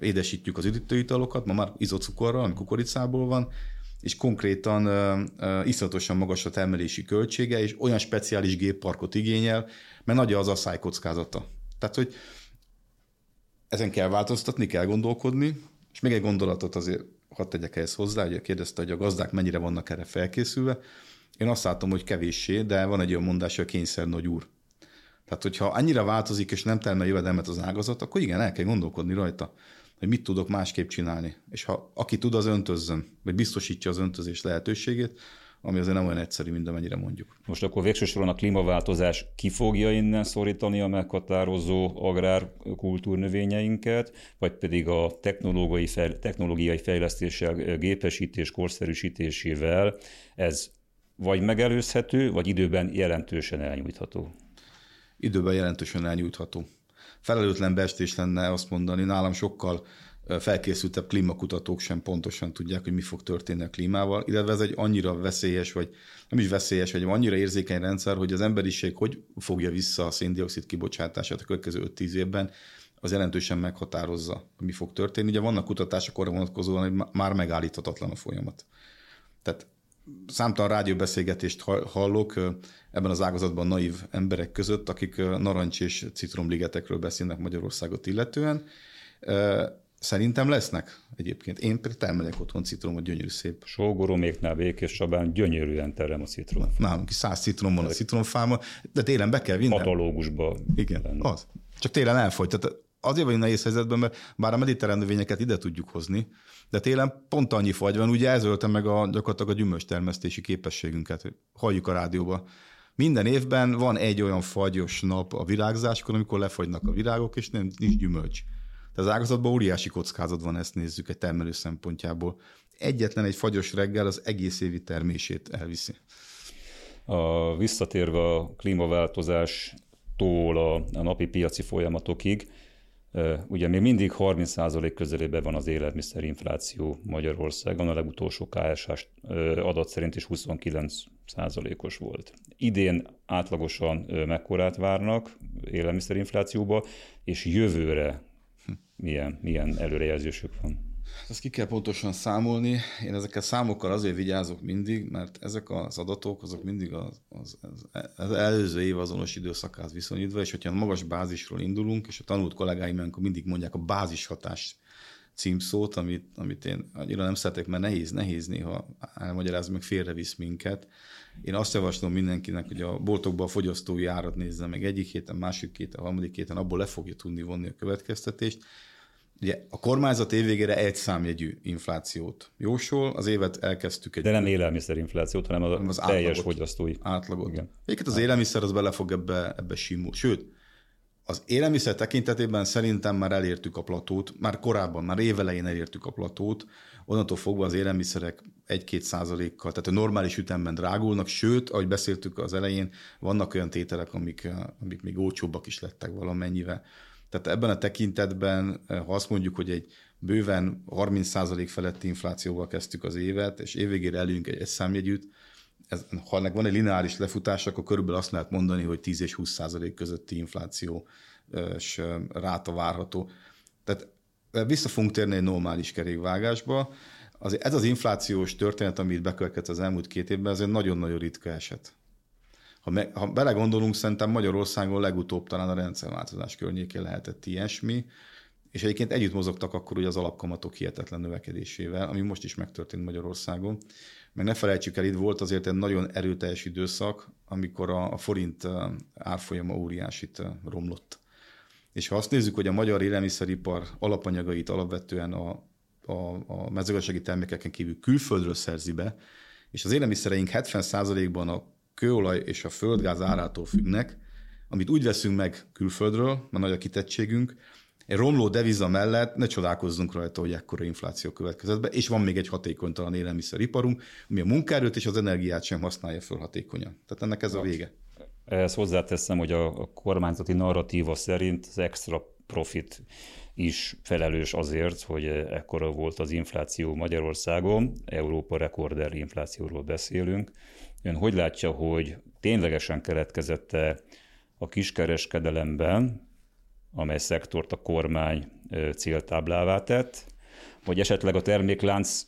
édesítjük az üdítőitalokat, ma már izocukorral, ami kukoricából van, és konkrétan iszonyatosan magas a termelési költsége, és olyan speciális gépparkot igényel, mert nagy az asszály kockázata. Tehát, hogy ezen kell változtatni, kell gondolkodni, és még egy gondolatot azért hadd tegyek ehhez hozzá, hogy kérdezte, hogy a gazdák mennyire vannak erre felkészülve. Én azt látom, hogy kevéssé, de van egy olyan mondás, hogy a kényszer nagy úr. Tehát, hogyha annyira változik, és nem termel jövedelmet az ágazat, akkor igen, el kell gondolkodni rajta hogy mit tudok másképp csinálni. És ha aki tud, az öntözzön, vagy biztosítja az öntözés lehetőségét, ami azért nem olyan egyszerű, mint amennyire mondjuk. Most akkor végső soron a klímaváltozás ki fogja innen szorítani a meghatározó agrárkultúrnövényeinket, vagy pedig a technológiai, fejl- technológiai fejlesztéssel, gépesítés, korszerűsítésével ez vagy megelőzhető, vagy időben jelentősen elnyújtható? Időben jelentősen elnyújtható felelőtlen bestés lenne azt mondani, nálam sokkal felkészültebb klímakutatók sem pontosan tudják, hogy mi fog történni a klímával, illetve ez egy annyira veszélyes, vagy nem is veszélyes, vagy annyira érzékeny rendszer, hogy az emberiség hogy fogja vissza a széndiokszid kibocsátását a következő 5-10 évben, az jelentősen meghatározza, hogy mi fog történni. Ugye vannak kutatások arra vonatkozóan, hogy már megállíthatatlan a folyamat. Tehát számtalan rádióbeszélgetést hallok ebben az ágazatban naív emberek között, akik narancs és citromligetekről beszélnek Magyarországot illetően. Szerintem lesznek egyébként. Én például termelek otthon citromot, gyönyörű szép. Sógoroméknál Békés Csabán gyönyörűen terem a citrom. Nálunk is száz citrom van a citromfáma, de télen be kell vinni. Katalógusba. Igen, lenne. az. Csak télen elfogy. Tehát azért vagyunk nehéz helyzetben, mert bár a mediterrán növényeket ide tudjuk hozni, de télen pont annyi fagy van, ugye ez meg a, gyakorlatilag a gyümölcstermesztési képességünket, hogy halljuk a rádióba. Minden évben van egy olyan fagyos nap a virágzáskor, amikor lefagynak a virágok, és nem, nincs gyümölcs. Tehát az ágazatban óriási kockázat van, ezt nézzük egy termelő szempontjából. Egyetlen egy fagyos reggel az egész évi termését elviszi. A, visszatérve a klímaváltozástól a, a napi piaci folyamatokig, Ugye még mindig 30% közelében van az élelmiszerinfláció Magyarországon, a legutolsó KSH adat szerint is 29%-os volt. Idén átlagosan mekkorát várnak élelmiszerinflációba, és jövőre milyen, milyen előrejelzésük van? Ezt ki kell pontosan számolni. Én ezekkel számokkal azért vigyázok mindig, mert ezek az adatok, azok mindig az, az, az előző év azonos időszakához viszonyítva, és hogyha magas bázisról indulunk, és a tanult kollégáim akkor mindig mondják a bázishatás címszót, amit, amit én annyira nem szeretek, mert nehéz, nehéz néha elmagyarázni, meg félrevisz minket. Én azt javaslom mindenkinek, hogy a boltokban a fogyasztói árat nézze meg egyik héten, másik héten, harmadik héten, abból le fogja tudni vonni a következtetést, Ugye a kormányzat évvégére egy számjegyű inflációt jósol, az évet elkezdtük egy... De nem élelmiszerinflációt, hanem az, az teljes átlagot, fogyasztói. Átlagot. Igen. Egyébként az élelmiszer az bele fog ebbe, ebbe simul. Sőt, Az élelmiszer tekintetében szerintem már elértük a platót, már korábban, már évelején elértük a platót, onnantól fogva az élelmiszerek 1-2 százalékkal, tehát a normális ütemben drágulnak, sőt, ahogy beszéltük az elején, vannak olyan tételek, amik, amik még olcsóbbak is lettek valamennyivel. Tehát ebben a tekintetben, ha azt mondjuk, hogy egy bőven 30 százalék feletti inflációval kezdtük az évet, és évvégére előjünk egy, egy számjegyűt, ez, ha ennek van egy lineáris lefutás, akkor körülbelül azt lehet mondani, hogy 10 és 20 százalék közötti infláció és ráta várható. Tehát vissza fogunk térni egy normális kerékvágásba. Az, ez az inflációs történet, amit bekövetkezett az elmúlt két évben, ez egy nagyon-nagyon ritka eset. Ha, me, ha belegondolunk, szerintem Magyarországon legutóbb talán a rendszerváltozás környékén lehetett ilyesmi, és egyébként együtt mozogtak akkor ugye az alapkamatok hihetetlen növekedésével, ami most is megtörtént Magyarországon. Meg ne felejtsük el, itt volt azért egy nagyon erőteljes időszak, amikor a, a forint árfolyama óriásit romlott. És ha azt nézzük, hogy a magyar élelmiszeripar alapanyagait alapvetően a, a, a mezőgazdasági termékeken kívül külföldről szerzi be, és az élelmiszereink 70%-ban a kőolaj és a földgáz árától függnek, amit úgy veszünk meg külföldről, mert nagy a kitettségünk, egy romló deviza mellett ne csodálkozzunk rajta, hogy ekkora infláció következett be, és van még egy hatékonytalan élelmiszeriparunk, ami a munkaerőt és az energiát sem használja föl hatékonyan. Tehát ennek ez a vége. Ehhez hozzáteszem, hogy a, a kormányzati narratíva szerint az extra profit is felelős azért, hogy ekkora volt az infláció Magyarországon, Európa rekorder inflációról beszélünk. Ön hogy látja, hogy ténylegesen keletkezette a kiskereskedelemben, amely szektort a kormány céltáblává tett, vagy esetleg a terméklánc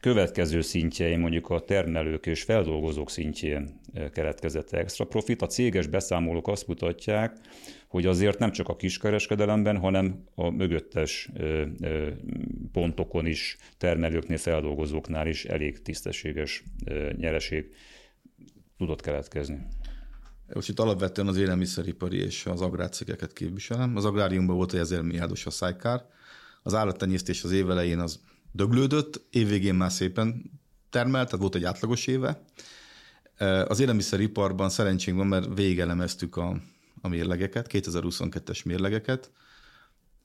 következő szintjein, mondjuk a termelők és feldolgozók szintjén keletkezett extra profit. A céges beszámolók azt mutatják, hogy azért nem csak a kiskereskedelemben, hanem a mögöttes pontokon is, termelőknél, feldolgozóknál is elég tisztességes nyereség tudott keletkezni. Most itt alapvetően az élelmiszeripari és az agrárcégeket képviselem. Az agráriumban volt egy 1000 milliárdos a szájkár. Az állattenyésztés az évelején az döglődött, évvégén már szépen termelt, tehát volt egy átlagos éve. Az élelmiszeriparban szerencsénk van, mert végelemeztük a, a mérlegeket, 2022-es mérlegeket.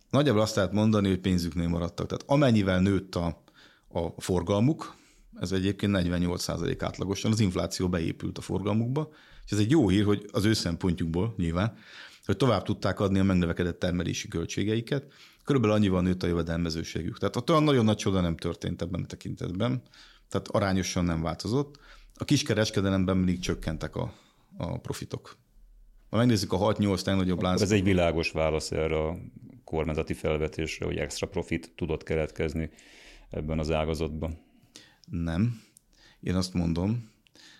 Nagyjából azt lehet mondani, hogy pénzüknél maradtak. Tehát amennyivel nőtt a, a forgalmuk, ez egyébként 48% átlagosan, az infláció beépült a forgalmukba, és ez egy jó hír, hogy az ő szempontjukból nyilván, hogy tovább tudták adni a megnövekedett termelési költségeiket, körülbelül annyival nőtt a jövedelmezőségük. Tehát ott olyan nagyon nagy csoda nem történt ebben a tekintetben, tehát arányosan nem változott. A kiskereskedelemben mindig csökkentek a, a profitok. Ha megnézzük a 6-8 legnagyobb lánc... Ez egy világos válasz erre a kormányzati felvetésre, hogy extra profit tudott keletkezni ebben az ágazatban. Nem. Én azt mondom,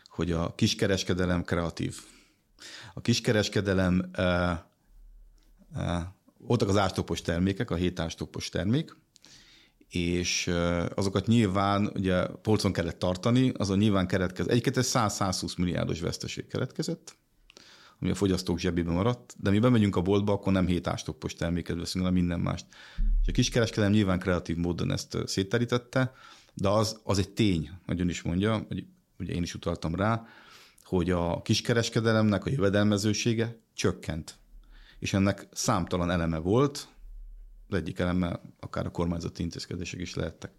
hogy a kiskereskedelem kreatív. A kiskereskedelem uh, uh, voltak az ástopos termékek, a hét ástopos termék, és uh, azokat nyilván ugye polcon kellett tartani, azon nyilván keletkezett. Egyiket ez 100-120 milliárdos veszteség keletkezett, ami a fogyasztók zsebében maradt, de mi bemegyünk a boltba, akkor nem hét ástopos terméket veszünk, hanem minden mást. És a kiskereskedelem nyilván kreatív módon ezt szétterítette, de az, az egy tény, nagyon is mondja, hogy ugye én is utaltam rá, hogy a kiskereskedelemnek a jövedelmezősége csökkent. És ennek számtalan eleme volt, az egyik eleme akár a kormányzati intézkedések is lehettek.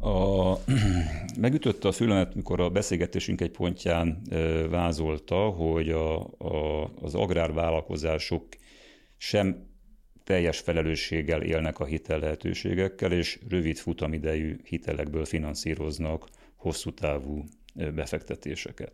A, <clears throat> megütötte a fülemet, mikor a beszélgetésünk egy pontján vázolta, hogy a, a, az agrárvállalkozások sem teljes felelősséggel élnek a hitel lehetőségekkel, és rövid futamidejű hitelekből finanszíroznak hosszú távú befektetéseket.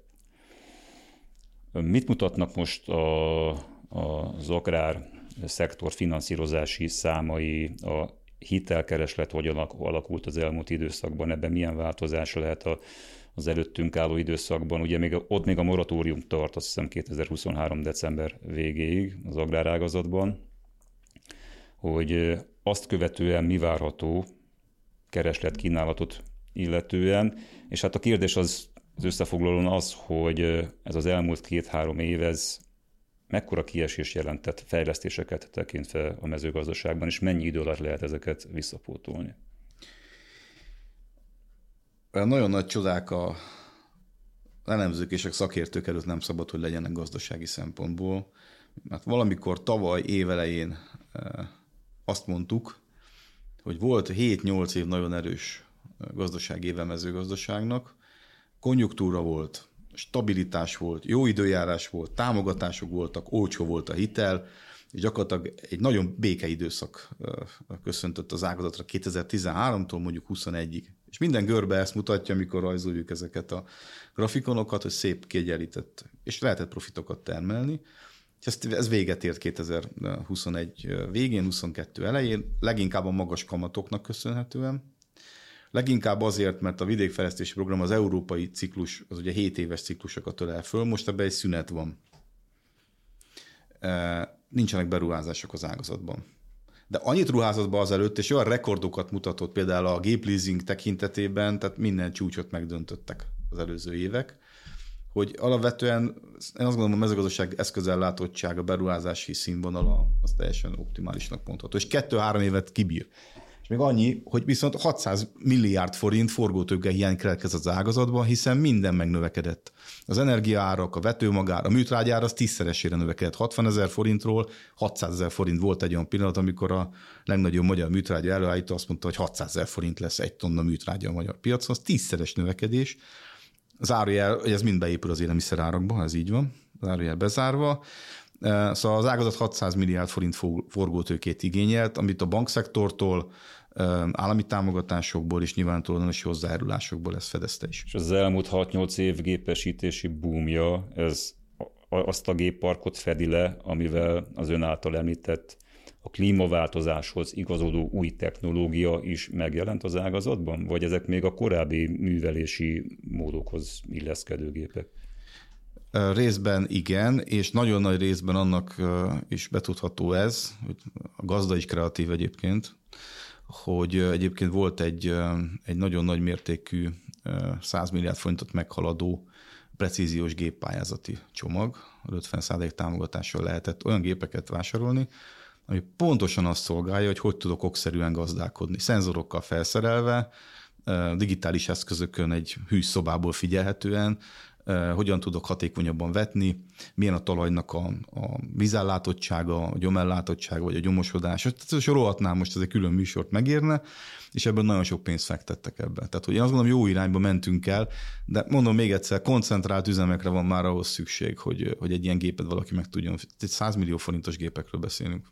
Mit mutatnak most a, a, az agrár szektor finanszírozási számai, a hitelkereslet hogyan alakult az elmúlt időszakban, ebben milyen változás lehet a, az előttünk álló időszakban. Ugye még, ott még a moratórium tart, azt hiszem 2023. december végéig az agrárágazatban, hogy azt követően mi várható kereslet kínálatot illetően, és hát a kérdés az, az összefoglalón az, hogy ez az elmúlt két-három év, ez mekkora kiesés jelentett fejlesztéseket tekintve a mezőgazdaságban, és mennyi idő alatt lehet ezeket visszapótolni? Nagyon nagy csodák a elemzők és a szakértők előtt nem szabad, hogy legyenek gazdasági szempontból, Mert valamikor tavaly évelején azt mondtuk, hogy volt 7-8 év nagyon erős gazdaság éve mezőgazdaságnak, konjunktúra volt, stabilitás volt, jó időjárás volt, támogatások voltak, olcsó volt a hitel, és gyakorlatilag egy nagyon békeidőszak köszöntött az ágazatra 2013-tól mondjuk 21-ig. És minden görbe ezt mutatja, amikor rajzoljuk ezeket a grafikonokat, hogy szép kiegyenlített, és lehetett profitokat termelni. És ez, ez véget ért 2021 végén, 22 elején, leginkább a magas kamatoknak köszönhetően, Leginkább azért, mert a vidékfejlesztési program az európai ciklus, az ugye 7 éves ciklusokat ölel föl, most ebben egy szünet van. Nincsenek beruházások az ágazatban. De annyit ruházott be azelőtt, és olyan rekordokat mutatott például a gépleasing tekintetében, tehát minden csúcsot megdöntöttek az előző évek, hogy alapvetően én azt gondolom a mezőgazdaság eszközellátottság, a beruházási színvonala az teljesen optimálisnak mondható. És kettő-három évet kibír. És még annyi, hogy viszont 600 milliárd forint forgótőke hiány keletkezett az ágazatban, hiszen minden megnövekedett. Az energiaárak, a vetőmagár, a műtrágyár az tízszeresére növekedett. 60 ezer forintról 600 ezer forint volt egy olyan pillanat, amikor a legnagyobb magyar műtrágya előállító azt mondta, hogy 600 ezer forint lesz egy tonna műtrágya a magyar piacon, az tízszeres növekedés. Az árujel, hogy ez mind beépül az élelmiszerárakba, ez így van, az árujel bezárva. Szóval az ágazat 600 milliárd forint forgótőkét igényelt, amit a bankszektortól, állami támogatásokból és nyilván tulajdonosi hozzájárulásokból ezt fedezte is. És az elmúlt 6-8 év gépesítési boomja, ez azt a gépparkot fedi le, amivel az ön által említett a klímaváltozáshoz igazodó új technológia is megjelent az ágazatban? Vagy ezek még a korábbi művelési módokhoz illeszkedő gépek? Részben igen, és nagyon nagy részben annak is betudható ez, hogy a gazda is kreatív egyébként, hogy egyébként volt egy, egy nagyon nagy mértékű 100 milliárd forintot meghaladó precíziós géppályázati csomag, 50 támogatással lehetett olyan gépeket vásárolni, ami pontosan azt szolgálja, hogy hogy tudok okszerűen gazdálkodni. Szenzorokkal felszerelve, digitális eszközökön egy hűs szobából figyelhetően, hogyan tudok hatékonyabban vetni, milyen a talajnak a, a vízellátottsága, a gyomellátottsága, vagy a gyomosodás. Tehát sorolhatnám most, ez egy külön műsort megérne, és ebben nagyon sok pénzt fektettek ebbe. Tehát, hogy én azt gondolom, jó irányba mentünk el, de mondom még egyszer, koncentrált üzemekre van már ahhoz szükség, hogy, hogy egy ilyen gépet valaki meg tudjon. Egy 100 millió forintos gépekről beszélünk.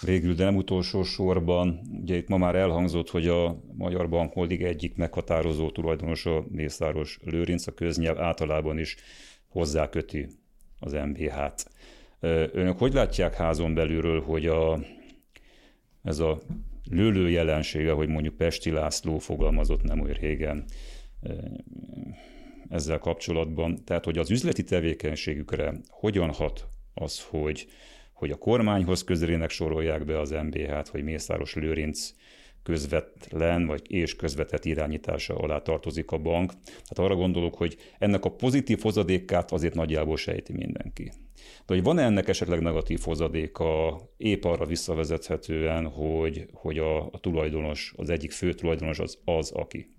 Végül, de nem utolsó sorban, ugye itt ma már elhangzott, hogy a Magyar Bank Holding egyik meghatározó tulajdonosa Mészáros Lőrinc a köznyelv általában is hozzáköti az MBH-t. Önök hogy látják házon belülről, hogy a, ez a lőlő jelensége, hogy mondjuk Pesti László fogalmazott nem olyan régen ezzel kapcsolatban, tehát hogy az üzleti tevékenységükre hogyan hat az, hogy, hogy a kormányhoz közelének sorolják be az MBH-t, hogy Mészáros Lőrinc közvetlen vagy és közvetett irányítása alá tartozik a bank. Hát arra gondolok, hogy ennek a pozitív hozadékát azért nagyjából sejti mindenki. De hogy van-e ennek esetleg negatív hozadéka épp arra visszavezethetően, hogy, hogy a, a tulajdonos, az egyik fő tulajdonos az az, aki?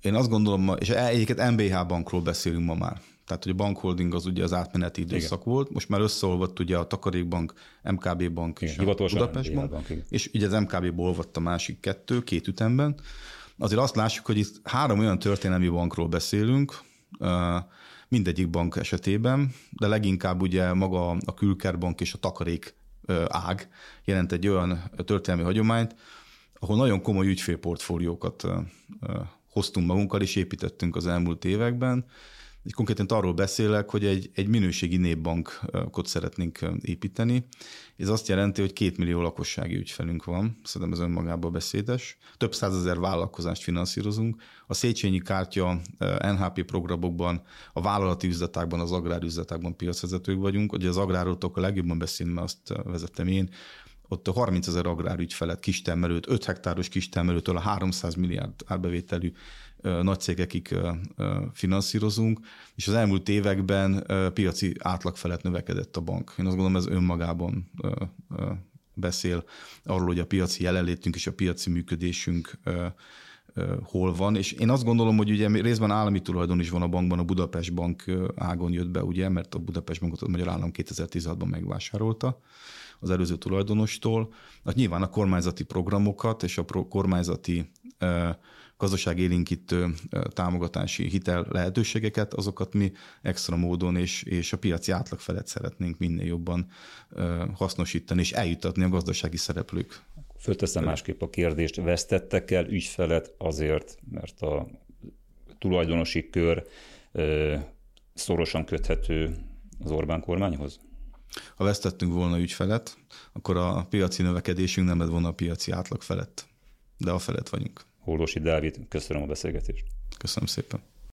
Én azt gondolom, és egyiket MBH bankról beszélünk ma már. Tehát, hogy a bankholding az ugye az átmeneti időszak igen. volt, most már összeolvadt ugye a Takarékbank, MKB bank és igen, a Budapest bank, bank és ugye az MKB-ból olvadt a másik kettő, két ütemben. Azért azt lássuk, hogy itt három olyan történelmi bankról beszélünk, mindegyik bank esetében, de leginkább ugye maga a Külkerbank és a Takarék ág jelent egy olyan történelmi hagyományt, ahol nagyon komoly ügyfélportfóliókat hoztunk magunkkal és építettünk az elmúlt években, így konkrétan arról beszélek, hogy egy, egy minőségi népbankot szeretnénk építeni. Ez azt jelenti, hogy két millió lakossági ügyfelünk van, szerintem ez önmagában beszédes. Több százezer vállalkozást finanszírozunk. A Széchenyi kártya NHP programokban, a vállalati üzletákban, az agrárüzletákban piacvezetők vagyunk. Ugye az agrároktok a legjobban beszélni, mert azt vezettem én, ott a 30 ezer agrárügyfelet, kistermelőt, 5 hektáros kistermelőtől a 300 milliárd árbevételű nagy cégekig finanszírozunk, és az elmúlt években piaci átlag felett növekedett a bank. Én azt gondolom, ez önmagában beszél arról, hogy a piaci jelenlétünk és a piaci működésünk hol van, és én azt gondolom, hogy ugye részben állami tulajdon is van a bankban, a Budapest Bank ágon jött be, ugye, mert a Budapest Bankot a Magyar Állam 2016-ban megvásárolta az előző tulajdonostól. Hát nyilván a kormányzati programokat és a kormányzati gazdaságélénkítő támogatási hitel lehetőségeket, azokat mi extra módon és, és a piaci átlag felett szeretnénk minél jobban hasznosítani és eljutatni a gazdasági szereplők. Fölteszem másképp a kérdést, vesztettek el ügyfelet azért, mert a tulajdonosi kör szorosan köthető az Orbán kormányhoz? Ha vesztettünk volna ügyfelet, akkor a piaci növekedésünk nem lett volna a piaci átlag felett. De a felett vagyunk. Hólosi Dávid, köszönöm a beszélgetést. Köszönöm szépen.